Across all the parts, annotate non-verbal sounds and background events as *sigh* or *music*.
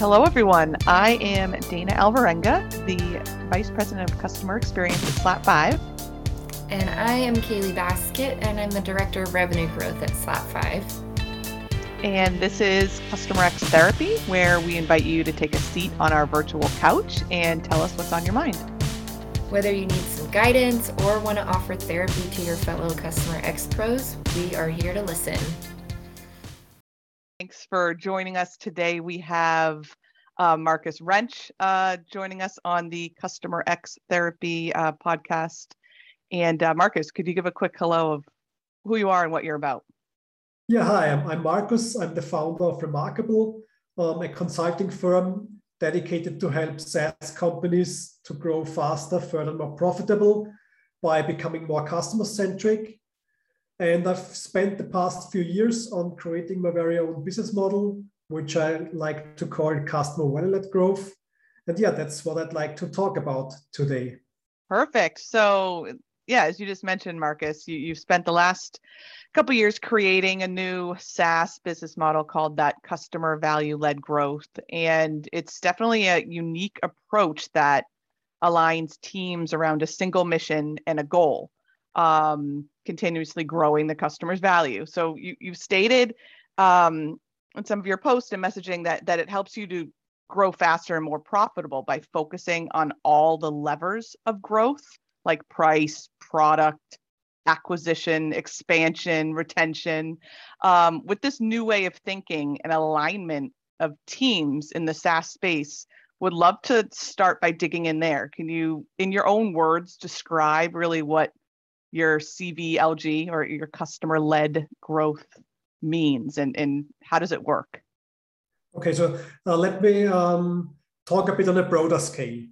Hello, everyone. I am Dana Alvarenga, the Vice President of Customer Experience at SlapFive. And I am Kaylee Baskett, and I'm the Director of Revenue Growth at Slap 5. And this is Customer X Therapy, where we invite you to take a seat on our virtual couch and tell us what's on your mind. Whether you need some guidance or want to offer therapy to your fellow Customer X Pros, we are here to listen. Thanks for joining us today. We have uh, Marcus Wrench uh, joining us on the Customer X Therapy uh, podcast. And uh, Marcus, could you give a quick hello of who you are and what you're about? Yeah, hi, I'm, I'm Marcus. I'm the founder of Remarkable, um, a consulting firm dedicated to help SaaS companies to grow faster, further, more profitable by becoming more customer centric and I've spent the past few years on creating my very own business model, which I like to call customer value-led growth. And yeah, that's what I'd like to talk about today. Perfect. So yeah, as you just mentioned, Marcus, you, you've spent the last couple years creating a new SaaS business model called that customer value led growth. And it's definitely a unique approach that aligns teams around a single mission and a goal um, continuously growing the customer's value. So you, you've stated um, in some of your posts and messaging that, that it helps you to grow faster and more profitable by focusing on all the levers of growth like price, product, acquisition, expansion, retention. Um, with this new way of thinking and alignment of teams in the SaaS space, would love to start by digging in there. Can you, in your own words, describe really what your CVLG or your customer led growth means and, and how does it work? Okay, so uh, let me um, talk a bit on a broader scale.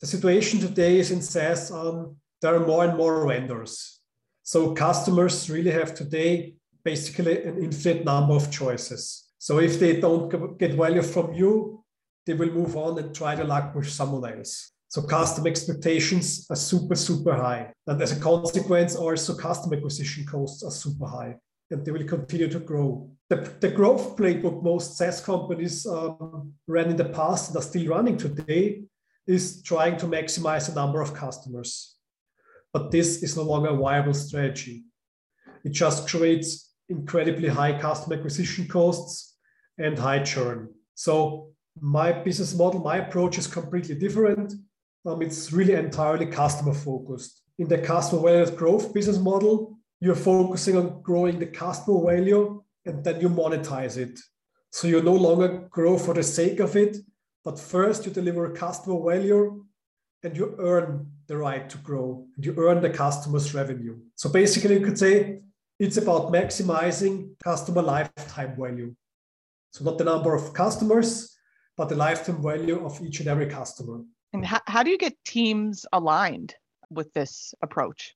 The situation today is in SaaS, um, there are more and more vendors. So customers really have today basically an infinite number of choices. So if they don't get value from you, they will move on and try to luck with someone else. So customer expectations are super, super high. And as a consequence, also customer acquisition costs are super high and they will continue to grow. The, the growth playbook most SaaS companies um, ran in the past and are still running today is trying to maximize the number of customers. But this is no longer a viable strategy. It just creates incredibly high customer acquisition costs and high churn. So my business model, my approach is completely different um, it's really entirely customer focused. In the customer value growth business model, you're focusing on growing the customer value and then you monetize it. So you no longer grow for the sake of it, but first you deliver customer value and you earn the right to grow. and You earn the customer's revenue. So basically, you could say it's about maximizing customer lifetime value. So not the number of customers, but the lifetime value of each and every customer. And how, how do you get teams aligned with this approach?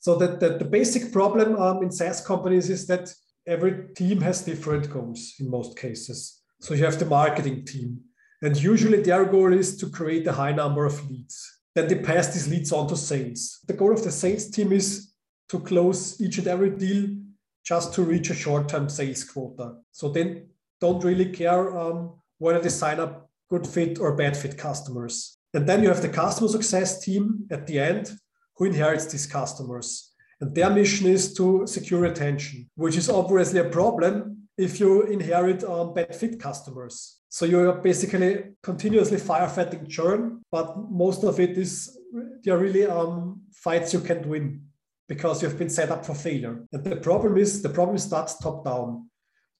So that the, the basic problem um, in SaaS companies is that every team has different goals in most cases. So you have the marketing team, and usually their goal is to create a high number of leads. Then they pass these leads on to sales. The goal of the sales team is to close each and every deal just to reach a short-term sales quota. So they don't really care um, whether they sign up good fit or bad fit customers. And then you have the customer success team at the end who inherits these customers. And their mission is to secure retention, which is obviously a problem if you inherit um, bad fit customers. So you're basically continuously firefighting churn, but most of it is they're really um, fights you can't win because you've been set up for failure. And the problem is the problem starts top down.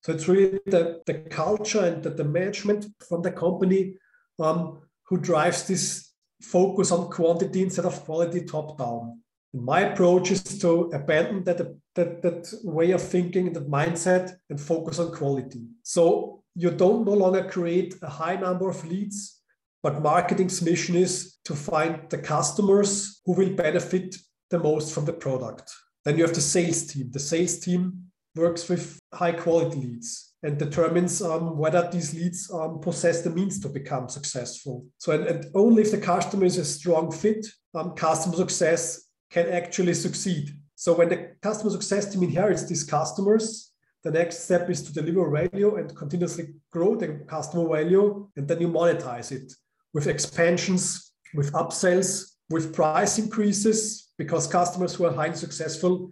So it's really the, the culture and the, the management from the company um, who drives this focus on quantity instead of quality top down. My approach is to abandon that, that, that way of thinking, that mindset, and focus on quality. So you don't no longer create a high number of leads, but marketing's mission is to find the customers who will benefit the most from the product. Then you have the sales team. The sales team works with high quality leads and determines um, whether these leads um, possess the means to become successful. So, and, and only if the customer is a strong fit, um, customer success can actually succeed. So, when the customer success team inherits these customers, the next step is to deliver value and continuously grow the customer value, and then you monetize it with expansions, with upsells, with price increases, because customers who are highly successful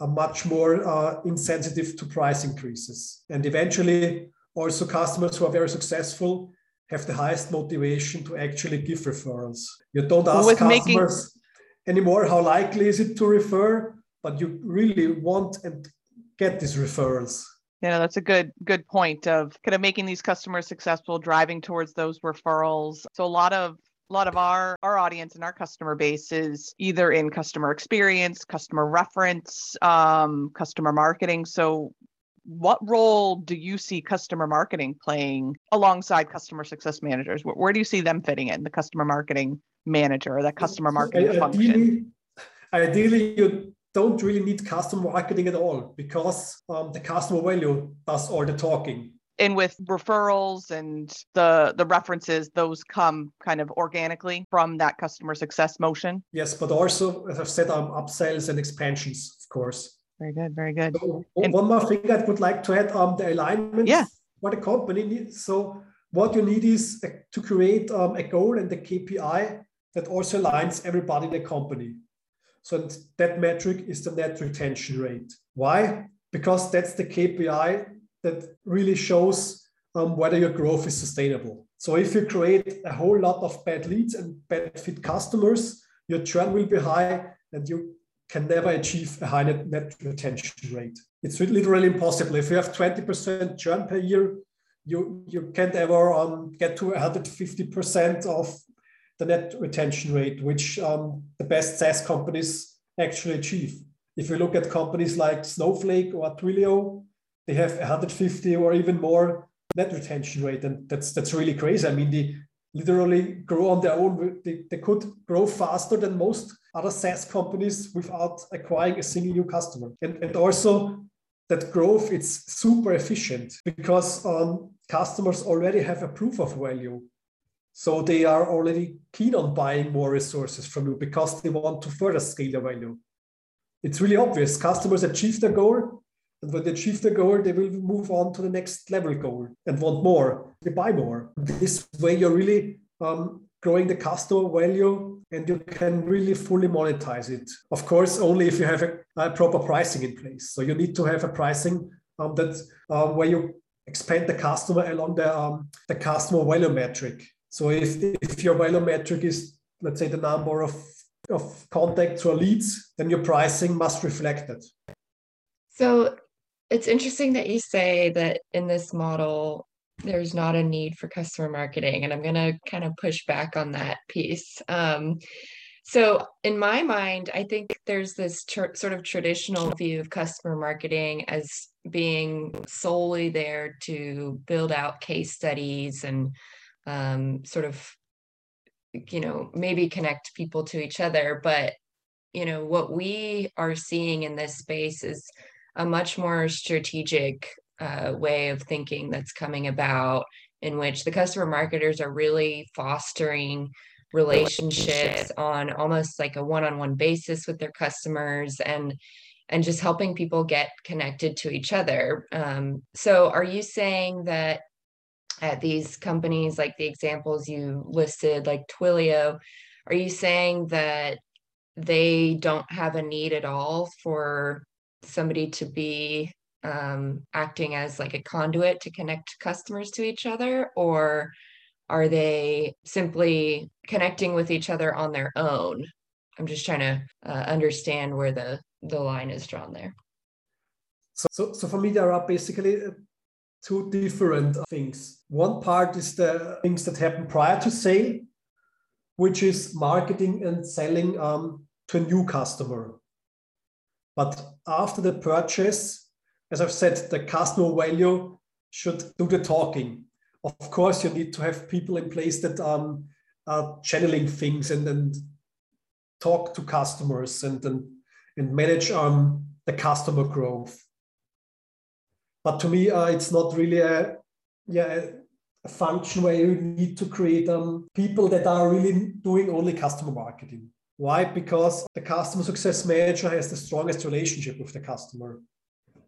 are much more uh, insensitive to price increases. And eventually, also customers who are very successful have the highest motivation to actually give referrals. You don't ask With customers making... anymore how likely is it to refer, but you really want and get these referrals. Yeah, that's a good good point of kind of making these customers successful, driving towards those referrals. So a lot of a lot of our our audience and our customer base is either in customer experience customer reference um, customer marketing. So what role do you see customer marketing playing alongside customer success managers? Where, where do you see them fitting in the customer marketing manager or the customer marketing ideally, function? ideally you don't really need customer marketing at all because um, the customer value does all the talking and with referrals and the the references those come kind of organically from that customer success motion? Yes but also as i've said um, upsells and expansions of course. Very good very good. So, and, one more thing i would like to add um the alignment. Yeah. What a company needs so what you need is to create um, a goal and a kpi that also aligns everybody in the company. So that metric is the net retention rate. Why? Because that's the kpi that really shows um, whether your growth is sustainable. So if you create a whole lot of bad leads and bad fit customers, your churn will be high and you can never achieve a high net, net retention rate. It's literally impossible. If you have 20% churn per year, you, you can't ever um, get to 150% of the net retention rate, which um, the best SaaS companies actually achieve. If you look at companies like Snowflake or Twilio, they have 150 or even more net retention rate, and that's that's really crazy. I mean, they literally grow on their own. They, they could grow faster than most other SaaS companies without acquiring a single new customer. And, and also that growth it's super efficient because um, customers already have a proof of value. So they are already keen on buying more resources from you because they want to further scale their value. It's really obvious. Customers achieve their goal, and when they achieve the goal, they will move on to the next level goal and want more. They buy more. This way, you're really um, growing the customer value and you can really fully monetize it. Of course, only if you have a, a proper pricing in place. So you need to have a pricing um, that uh, where you expand the customer along the, um, the customer value metric. So if, if your value metric is, let's say, the number of, of contacts or leads, then your pricing must reflect that. So it's interesting that you say that in this model, there's not a need for customer marketing. And I'm going to kind of push back on that piece. Um, so, in my mind, I think there's this tr- sort of traditional view of customer marketing as being solely there to build out case studies and um, sort of, you know, maybe connect people to each other. But, you know, what we are seeing in this space is a much more strategic uh, way of thinking that's coming about in which the customer marketers are really fostering relationships on almost like a one-on-one basis with their customers and and just helping people get connected to each other. Um, so are you saying that at these companies like the examples you listed like twilio are you saying that they don't have a need at all for somebody to be um, acting as like a conduit to connect customers to each other or are they simply connecting with each other on their own? I'm just trying to uh, understand where the the line is drawn there. So, so, so for me there are basically uh, two different things. One part is the things that happen prior to sale which is marketing and selling um, to a new customer. But after the purchase, as I've said, the customer value should do the talking. Of course, you need to have people in place that um, are channeling things and then talk to customers and and, and manage um, the customer growth. But to me, uh, it's not really a yeah a function where you need to create um, people that are really doing only customer marketing. Why? Because the customer success manager has the strongest relationship with the customer.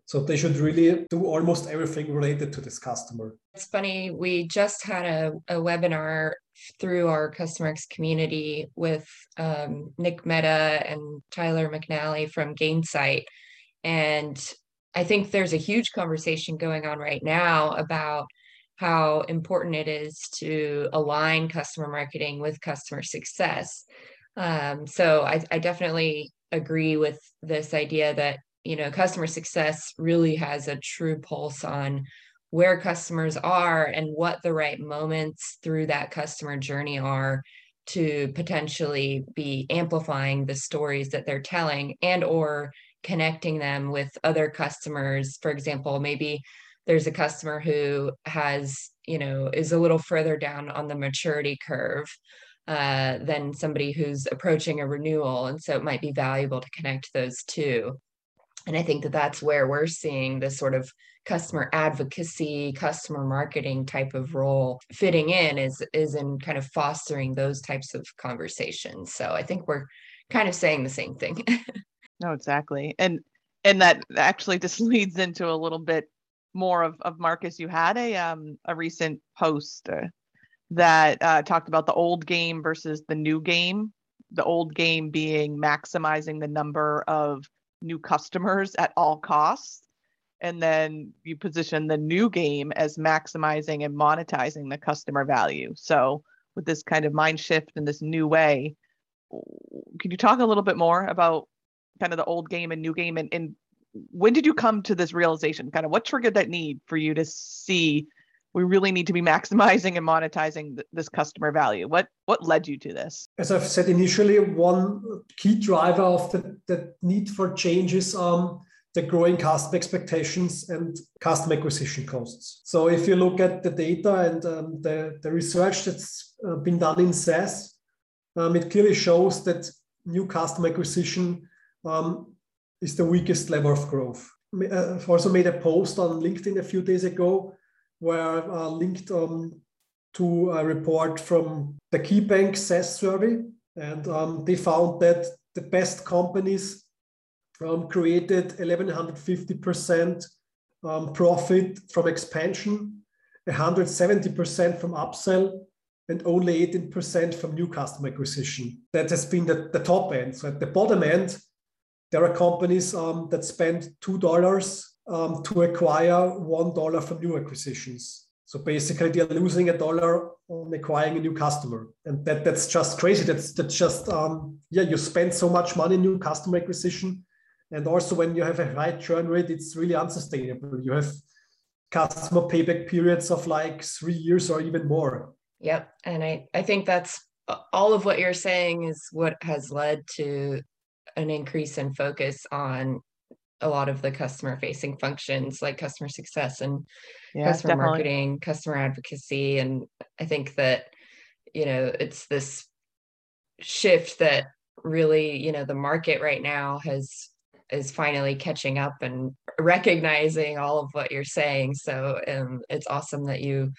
So they should really do almost everything related to this customer. It's funny, we just had a, a webinar through our customer X community with um, Nick Mehta and Tyler McNally from Gainsight. And I think there's a huge conversation going on right now about how important it is to align customer marketing with customer success. Um, so I, I definitely agree with this idea that you know customer success really has a true pulse on where customers are and what the right moments through that customer journey are to potentially be amplifying the stories that they're telling and or connecting them with other customers. For example maybe there's a customer who has you know is a little further down on the maturity curve uh, than somebody who's approaching a renewal and so it might be valuable to connect those two. And i think that that's where we're seeing this sort of customer advocacy customer marketing type of role fitting in is is in kind of fostering those types of conversations. So i think we're kind of saying the same thing. *laughs* No exactly. And and that actually just *laughs* leads into a little bit more of, of marcus. You had a um a recent post uh, that uh, talked about the old game versus the new game. The old game being maximizing the number of new customers at all costs. And then you position the new game as maximizing and monetizing the customer value. So with this kind of mind shift and this new way can you talk a little bit more about kind of the old game and new game? And, and when did you come to this realization? Kind of what triggered that need for you to see we really need to be maximizing and monetizing th- this customer value. What what led you to this? As i've said initially one key driver of the, the need for change is um, the growing customer expectations and customer acquisition costs. So if you look at the data and um, the, the research that's uh, been done in SaaS, um, it clearly shows that new customer acquisition um, is the weakest level of growth. Uh, I've also made a post on LinkedIn a few days ago where uh, linked um, to a report from the KeyBanc SaaS survey. And um, they found that the best companies um, created 1150% um, profit from expansion, 170% from upsell, and only 18% from new customer acquisition. That has been the, the top end. So at the bottom end, there are companies um, that spend $2 um, to acquire $1 from new acquisitions. So basically, they're losing a dollar on acquiring a new customer, and that that's just crazy. That's that's just um, yeah, you spend so much money new customer acquisition, and also when you have a high churn rate, it's really unsustainable. You have customer payback periods of like three years or even more. Yep, and I I think that's all of what you're saying is what has led to an increase in focus on a lot of the customer facing functions like customer success and yeah, customer definitely. marketing customer advocacy. And i think that you know it's this shift that really you know the market right now has is finally catching up and recognizing all of what you're saying. So um, it's awesome that you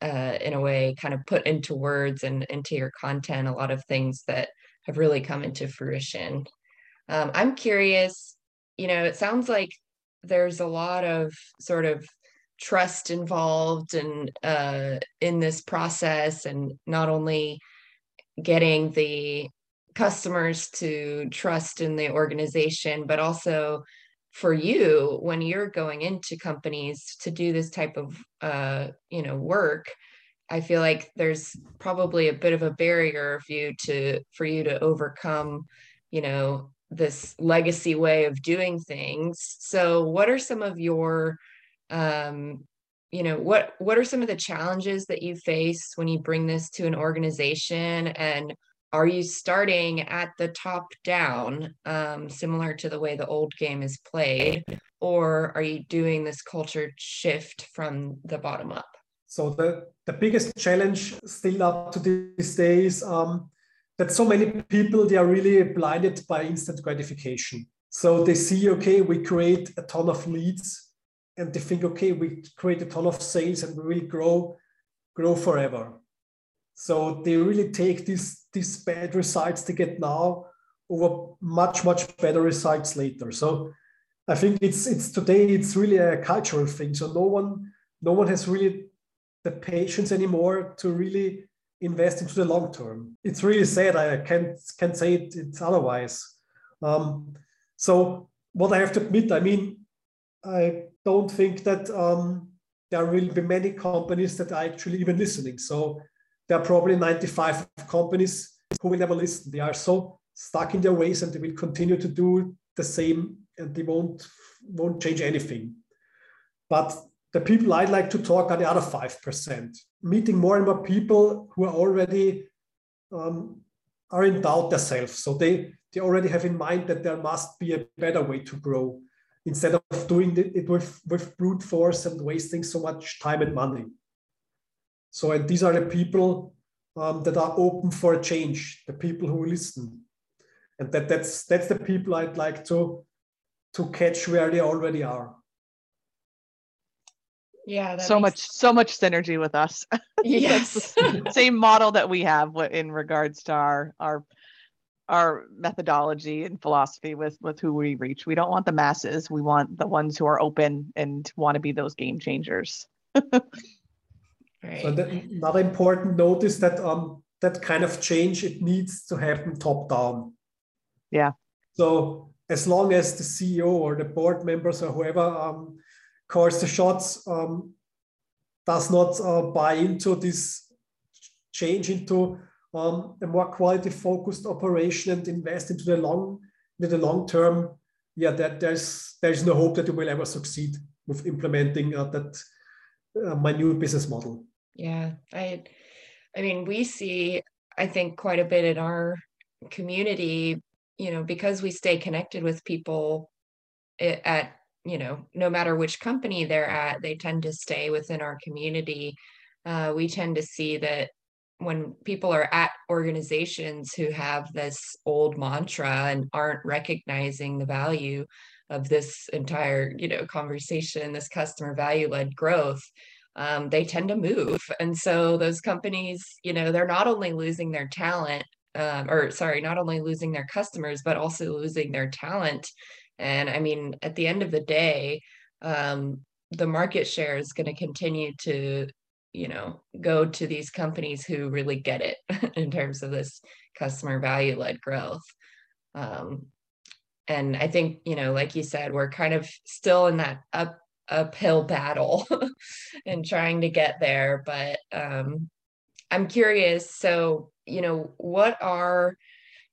uh, in a way kind of put into words and into your content a lot of things that have really come into fruition. Um, I'm curious, you know, it sounds like there's a lot of sort of trust involved and in, uh, in this process, and not only getting the customers to trust in the organization, but also for you when you're going into companies to do this type of uh, you know work i feel like there's probably a bit of a barrier for you to for you to overcome you know this legacy way of doing things. So, what are some of your, um, you know, what what are some of the challenges that you face when you bring this to an organization? And are you starting at the top down, um, similar to the way the old game is played, or are you doing this culture shift from the bottom up? So the the biggest challenge still up to these days um, that so many people they are really blinded by instant gratification. So they see okay we create a ton of leads and they think okay we create a ton of sales and we will grow grow forever. So they really take these these bad results they get now over much much better results later. So I think it's it's today it's really a cultural thing. So no one no one has really the patience anymore to really invest into the long term. It's really sad. I can't can't say it, it's otherwise. Um, so what I have to admit, I mean, I don't think that um, there will be many companies that are actually even listening. So there are probably 95 companies who will never listen. They are so stuck in their ways and they will continue to do the same and they won't won't change anything. But the people I'd like to talk are the other five percent, meeting more and more people who are already um, are in doubt themselves. So they they already have in mind that there must be a better way to grow instead of doing it with, with brute force and wasting so much time and money. So, and these are the people um, that are open for change, the people who listen. And that, that's, that's the people I'd like to, to catch where they already are. Yeah, so much, so much synergy with us. *laughs* Yes, same model that we have in regards to our our our methodology and philosophy with with who we reach. We don't want the masses. We want the ones who are open and want to be those game changers. right. So that, another important note is that um that kind of change it needs to happen top down. Yeah. So as long as the CEO or the board members or whoever um, calls the shots um, does not uh, buy into this change into um, a more quality focused operation and invest into the long into the long term, yeah, that there's there's no hope that you will ever succeed with implementing uh, that uh, my new business model. Yeah, I, I mean, we see I think quite a bit in our community, you know, because we stay connected with people at you know no matter which company they're at they tend to stay within our community. Uh, we tend to see that when people are at organizations who have this old mantra and aren't recognizing the value of this entire you know conversation this customer value led growth um, they tend to move. And so those companies you know they're not only losing their talent um, or sorry not only losing their customers but also losing their talent and i mean at the end of the day um, the market share is going to continue to you know go to these companies who really get it *laughs* in terms of this customer value led growth. Um, and i think you know like you said we're kind of still in that up uphill battle *laughs* and trying to get there but um, i'm curious so you know what are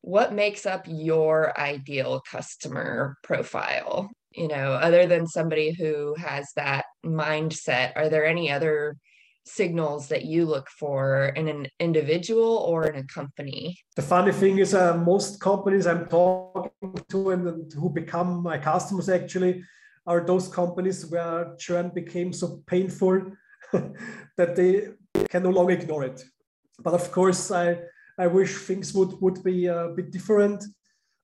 what makes up your ideal customer profile you know other than somebody who has that mindset are there any other signals that you look for in an individual or in a company? The funny thing is, uh, most companies I'm talking to and, and who become my customers actually are those companies where churn became so painful *laughs* that they can no longer ignore it. But of course, I, I wish things would, would be a bit different.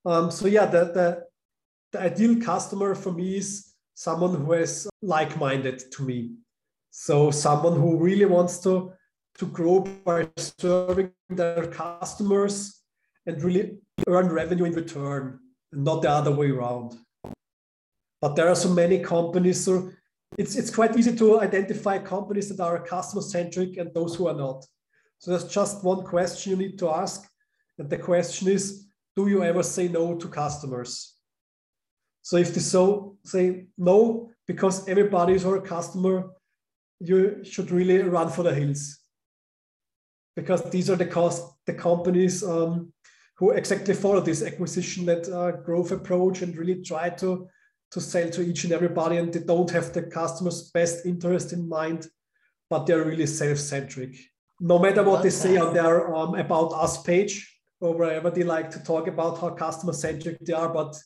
Um, so yeah, the, the, the ideal customer for me is someone who is like-minded to me. So someone who really wants to, to grow by serving their customers and really earn revenue in return, not the other way around. But there are so many companies, so it's, it's quite easy to identify companies that are customer centric and those who are not. So there's just one question you need to ask. And the question is, do you ever say no to customers? So if they so say no, because everybody is our customer, you should really run for the hills because these are the cost the companies um, who exactly follow this acquisition that uh, growth approach and really try to to sell to each and everybody and they don't have the customer's best interest in mind but they're really self-centric no matter what they say on their um, about us page or wherever they like to talk about how customer centric they are but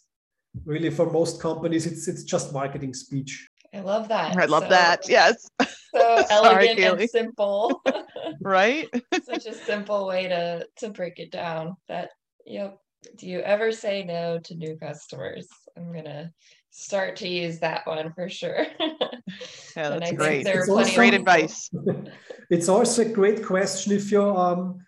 really for most companies it's it's just marketing speech I love that. I love so, that. Yes. So *laughs* elegant and simple. *laughs* right? *laughs* Such a simple way to to break it down. That yep. Do you ever say no to new customers? I'm gonna start to use that one for sure. *laughs* yeah, that's great. It's also, great advice. *laughs* It's also a great question if you um,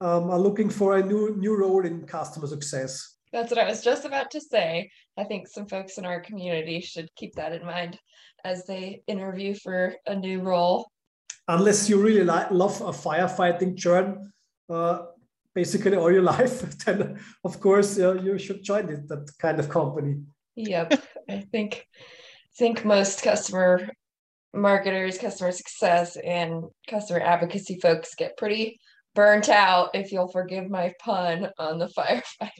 um, are looking for a new new role in customer success. That's what I was just about to say. I think some folks in our community should keep that in mind as they interview for a new role. Unless you really like, love a firefighting churn, uh, basically all your *laughs* life, then of course uh, you should join it, that kind of company. Yep, I think think most customer marketers, customer success, and customer advocacy folks get pretty burnt out, if you'll forgive my pun, on the *laughs* firefighting.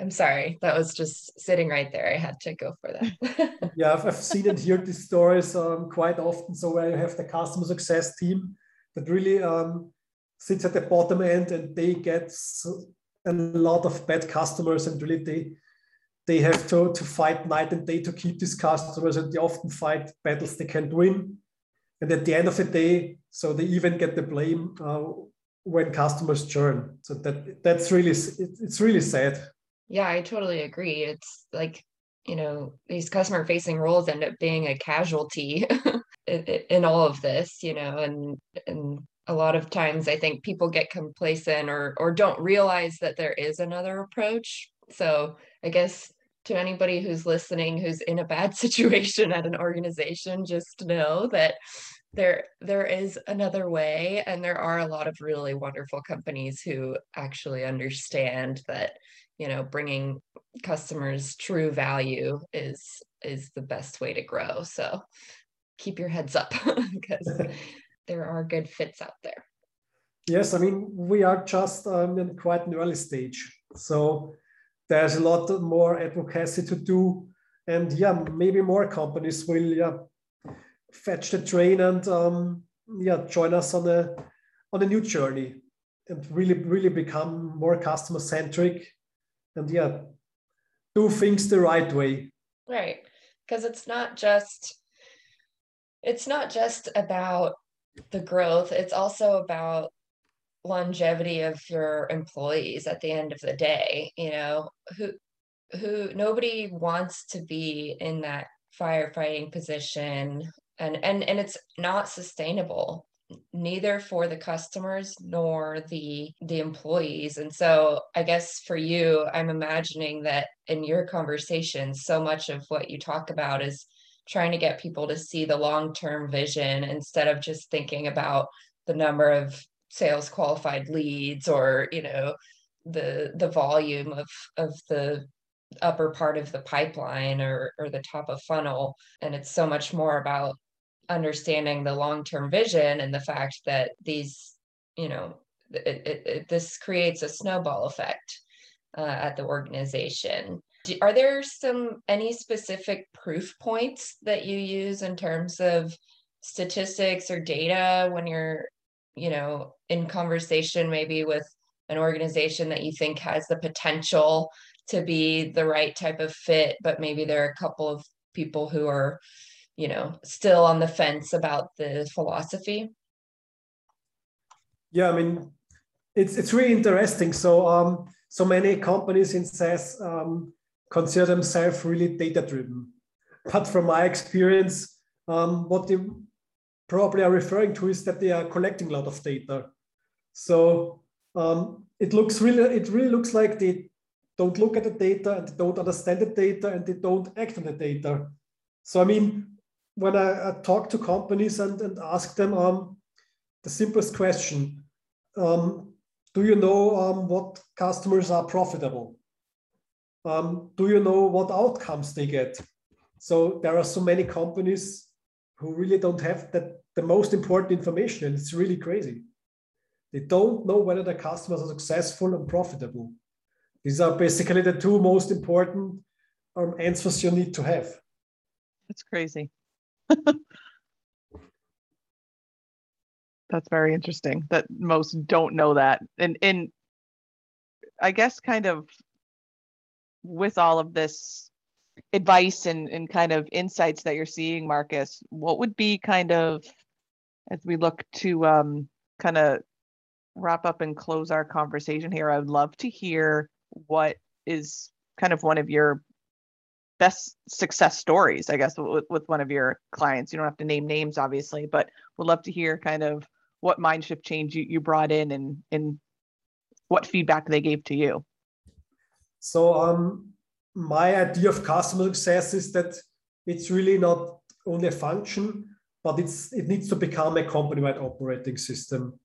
I'm sorry, that was just sitting right there. I had to go for that. *laughs* yeah, I've, seen and heard these stories um, quite often. So where you have the customer success team that really um, sits at the bottom end and they get a lot of bad customers and really they they have to, to fight night and day to keep these customers and they often fight battles they can't win. And at the end of the day, so they even get the blame uh, when customers churn. So that that's really it's really sad. Yeah, I totally agree. It's like you know these customer facing roles end up being a casualty *laughs* in, in all of this. You know, and and a lot of times I think people get complacent or or don't realize that there is another approach. So I guess to anybody who's listening who's in a bad *laughs* situation at an organization, just know that there there is another way and there are a lot of really wonderful companies who actually understand that you know bringing customers true value is is the best way to grow. So keep your heads up *laughs* because there are good fits out there. Yes i mean we are just um, in quite an early stage. So there's a lot more advocacy to do and yeah maybe more companies will yeah fetch the train and um, yeah, join us on a on a new journey and really really become more customer centric and yeah, do things the right way. Right, because it's not just it's not just about the growth. It's also about longevity of your employees at the end of the day. You know who who nobody wants to be in that firefighting position and and and it's not sustainable neither for the customers nor the the employees and so i guess for you i'm imagining that in your conversations so much of what you talk about is trying to get people to see the long-term vision instead of just thinking about the number of sales qualified leads or you know the the volume of of the upper part of the pipeline or or the top of funnel. And it's so much more about understanding the long-term vision and the fact that these you know it, it, it, this creates a snowball effect uh, at the organization. Are there some any specific proof points that you use in terms of statistics or data when you're you know in conversation maybe with an organization that you think has the potential to be the right type of fit but maybe there are a couple of people who are you know still on the fence about the philosophy? Yeah i mean it's it's really interesting. So um so many companies in SaaS um, consider themselves really data driven but from my experience um, what they probably are referring to is that they are collecting a lot of data so um, it looks really it really looks like they don't look at the data and they don't understand the data and they don't act on the data so i mean when I, I, talk to companies and, and ask them um, the simplest question um, Do you know um, what customers are profitable? Um, do you know what outcomes they get? So there are so many companies who really don't have that the most important information, and it's really crazy. They don't know whether the customers are successful and profitable. These are basically the two most important um, answers you need to have. That's crazy. *laughs* That's very interesting that most don't know that. And and I guess kind of with all of this advice and, and kind of insights that you're seeing, Marcus, what would be kind of as we look to um, kind of wrap up and close our conversation here, I would love to hear what is kind of one of your best success stories, I guess, with, with one of your clients. You don't have to name names, obviously, but would love to hear kind of what mind shift change you, you brought in and, and what feedback they gave to you. So um, my idea of customer success is that it's really not only a function, but it's it needs to become a company-wide operating system.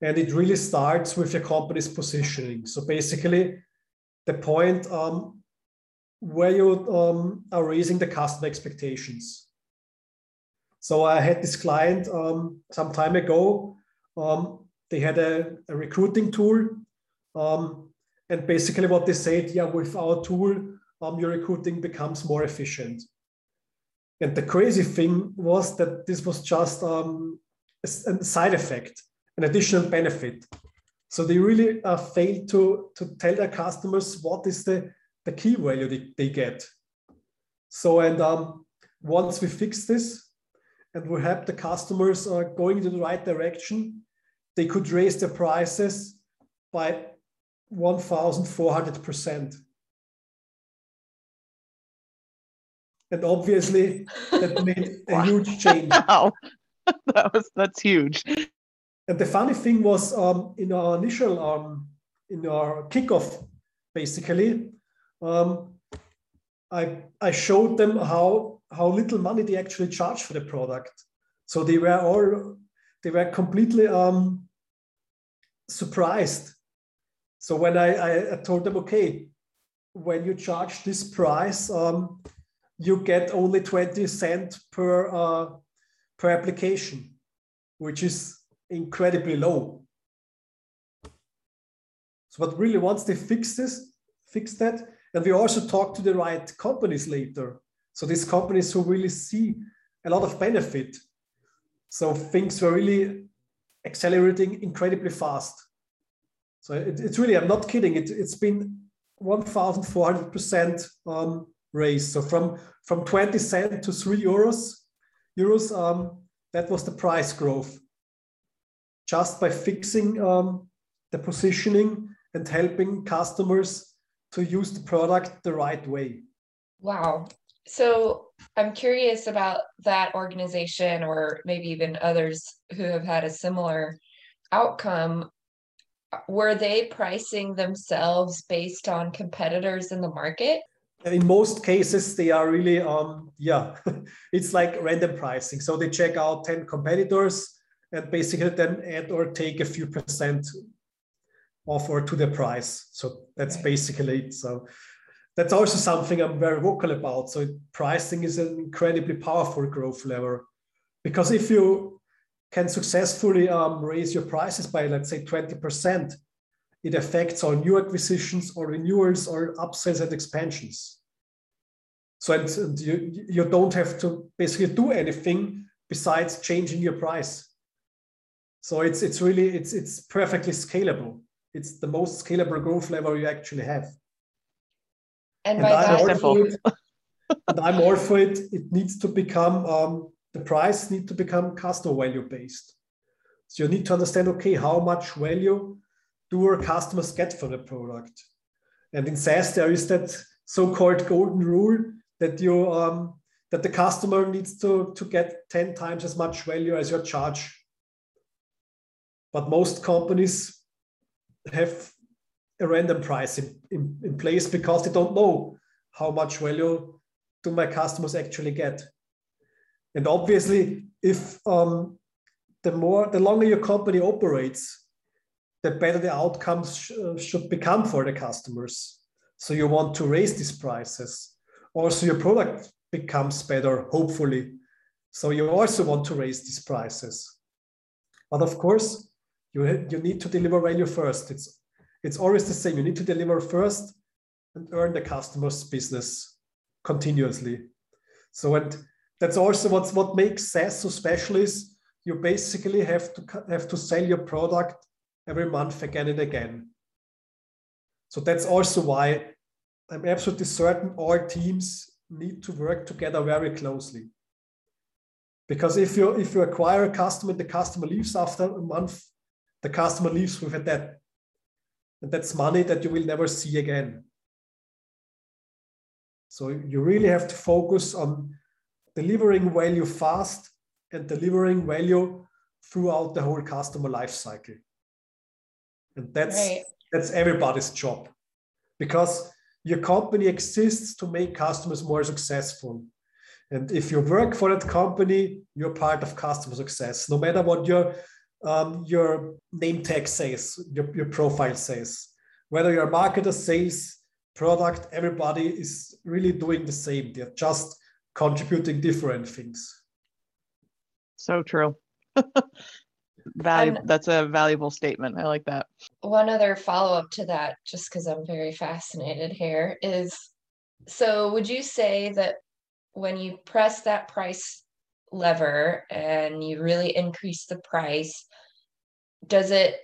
And it really starts with your company's positioning. So basically, the point um, where you um, are raising the customer expectations. So I had this client um, some time ago. Um, they had a, a recruiting tool. Um, and basically what they said, yeah, with our tool, um, your recruiting becomes more efficient. And the crazy thing was that this was just um, a, side effect, an additional benefit. So they really uh, failed to, to tell their customers what is the, the key value they, they get. So, and um, once we fix this and we help the customers uh, going in the right direction, they could raise their prices by 1,400%. And obviously, that *laughs* made a huge change. *laughs* Wow. that was that's huge. And the funny thing was, um, in our initial, um, in our kickoff, basically, um, I I showed them how how little money they actually charge for the product. So they were all they were completely um, surprised. So when I, I, I told them, okay, when you charge this price, um, you get only 20 cents per, uh, per application, which is incredibly low. So, but really, once they fix this, fix that, and we also talk to the right companies later. So these companies who really see a lot of benefit. So things were really accelerating incredibly fast. So it, it's really, I'm not kidding. It, it's been 1,400% um, raise. So from, from 20 cent to three euros, euros, um, that was the price growth. Just by fixing um, the positioning and helping customers to use the product the right way. Wow. So I'm curious about that organization or maybe even others who have had a similar outcome. Were they pricing themselves based on competitors in the market? In most cases they are really um yeah *laughs* it's like random pricing. So they check out 10 competitors and basically then add or take a few percent off or to the price. So that's basically it. So that's also something i'm very vocal about. So pricing is an incredibly powerful growth lever because if you can successfully um, raise your prices by let's say 20% it affects our new acquisitions or renewals or upsells and expansions. So and, and you, you don't have to basically do anything besides changing your price. So it's it's really it's it's perfectly scalable. It's the most scalable growth lever you actually have. And, and by I'm that simple. It, and I'm all for it. It needs to become um, the price need to become customer value based. So you need to understand, okay, how much value do our customers get for the product? And in SaaS, there is that so-called golden rule that you um, that the customer needs to, to get 10 times as much value as your charge. But most companies have a random price in, in, in place because they don't know how much value do my customers actually get. And obviously, if um, the more the longer your company operates, the better the outcomes sh uh, should become for the customers. So you want to raise these prices. Also, your product becomes better, hopefully. So you also want to raise these prices. But of course, you, you need to deliver value first. It's, it's always the same. You need to deliver first and earn the customer's business continuously. So, and that's also what's, what makes SaaS so special is you basically have to have to sell your product every month again and again. So that's also why I'm absolutely certain all teams need to work together very closely. Because if you if you acquire a customer and the customer leaves after a month, the customer leaves with a debt. And that's money that you will never see again. So you really have to focus on delivering value fast and delivering value throughout the whole customer life cycle and that's right. that's everybody's job because your company exists to make customers more successful. And if you work for that company, you're part of customer success, no matter what your um, your name tag says, your, your profile says. Whether you're a marketer, sales, product, everybody is really doing the same. They're just contributing different things. So true. *laughs* Valuable. That's a valuable statement. I like that. One other follow up to that, just because I'm very fascinated here, is so would you say that when you press that price lever and you really increase the price, does it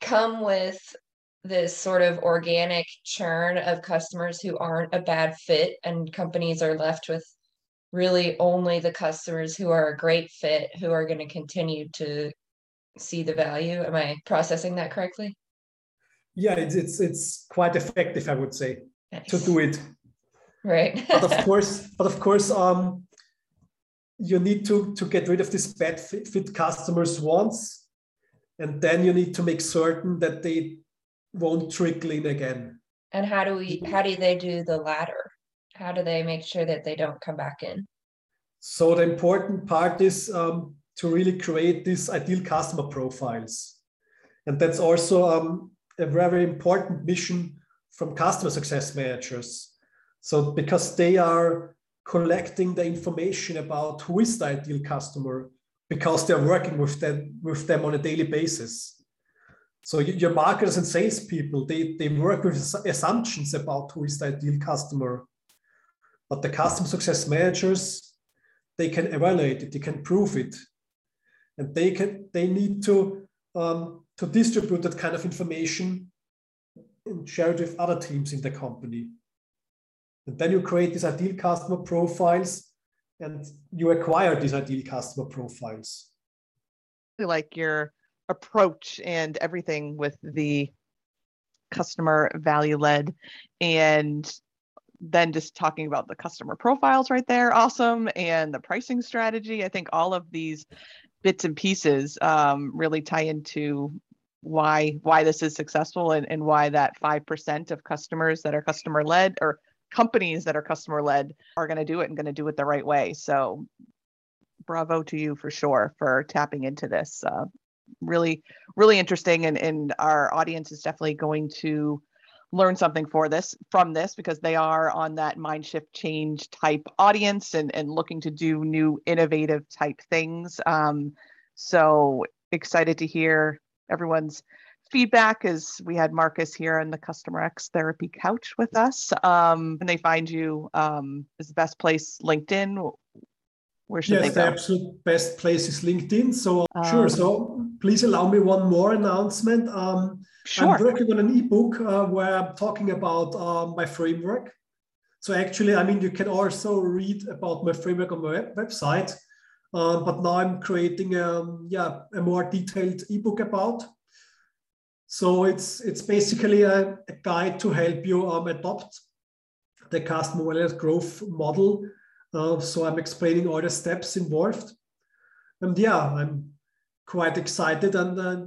come with this sort of organic churn of customers who aren't a bad fit and companies are left with really only the customers who are a great fit who are going to continue to see the value? Am i processing that correctly? Yeah it's it's, it's quite effective i would say nice. to do it. Right. But of *laughs* course but of course um you need to to get rid of these bad fit, fit customers once and then you need to make certain that they won't trickle in again. And how do we how do they do the latter? How do they make sure that they don't come back in? So the important part is um, to really create these ideal customer profiles and that's also um, a very important mission from customer success managers so because they are collecting the information about who is the ideal customer because they're working with them with them on a daily basis. So your marketers and salespeople, they, they work with assumptions about who is the ideal customer. But the customer success managers, they can evaluate it, they can prove it. And they can they need to um, to distribute that kind of information and share it with other teams in the company. And then you create these ideal customer profiles and you acquire these ideal customer profiles. Like your approach and everything with the customer value led and then just talking about the customer profiles right there awesome and the pricing strategy i think all of these bits and pieces um, really tie into why why this is successful and, and why that 5% of customers that are customer led or companies that are customer led are going to do it and going to do it the right way. So, bravo to you for sure for tapping into this. Uh, really, really interesting, and and our audience is definitely going to learn something for this from this because they are on that mind shift change type audience and and looking to do new innovative type things. Um, so excited to hear everyone's feedback as we had Marcus here on the Customer X Therapy Couch with us. Um, and they find you um, is the best place LinkedIn. Where should yes, they go? the absolute best place is LinkedIn. So um, sure. So please allow me one more announcement. Um, sure. I'm working on an ebook uh, where I'm talking about um, my framework. So actually, I mean, you can also read about my framework on my web- website. Um, but now I'm creating um, yeah, a more detailed ebook about so it's it's basically a, a guide to help you um, adopt the customer value growth model. Uh, so I'm explaining all the steps involved. And yeah, I'm quite excited and uh,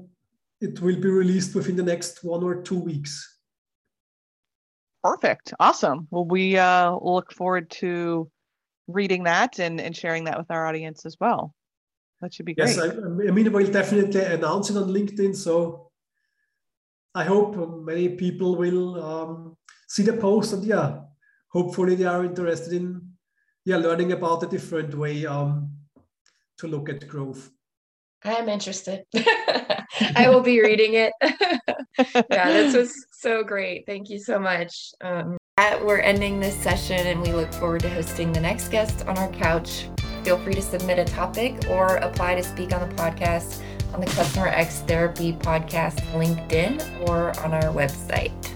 it will be released within the next one or two weeks. Perfect. Awesome. Well, we uh, look forward to reading that and, and sharing that with our audience as well. That should be great. Yes, I, I mean, we'll definitely announce it on LinkedIn. So I hope many people will um, see the post and yeah, hopefully they are interested in yeah learning about a different way um, to look at growth. I am interested. *laughs* *laughs* I will be reading it. *laughs* yeah, this was so great. Thank you so much. Um, we're ending this session and we look forward to hosting the next guest on our couch. Feel free to submit a topic or apply to speak on the podcast on the Customer X Therapy Podcast LinkedIn or on our website.